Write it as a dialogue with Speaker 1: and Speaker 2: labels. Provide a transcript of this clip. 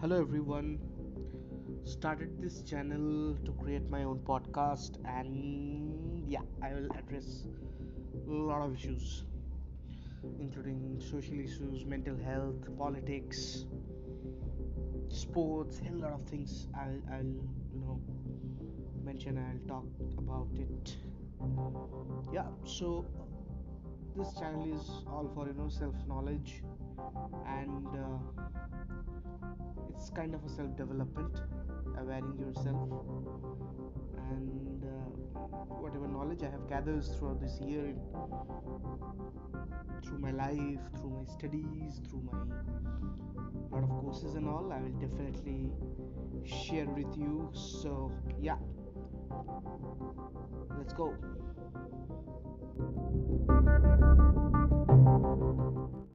Speaker 1: Hello everyone. Started this channel to create my own podcast and yeah, I will address a lot of issues including social issues, mental health, politics, sports, a lot of things. I'll I'll you know mention I'll talk about it. Yeah, so this channel is all for you know self knowledge and uh, it's kind of a self development awareing yourself. And uh, whatever knowledge i have gathered throughout this year through my life through my studies through my lot of courses and all i will definitely share with you. So yeah. Let's go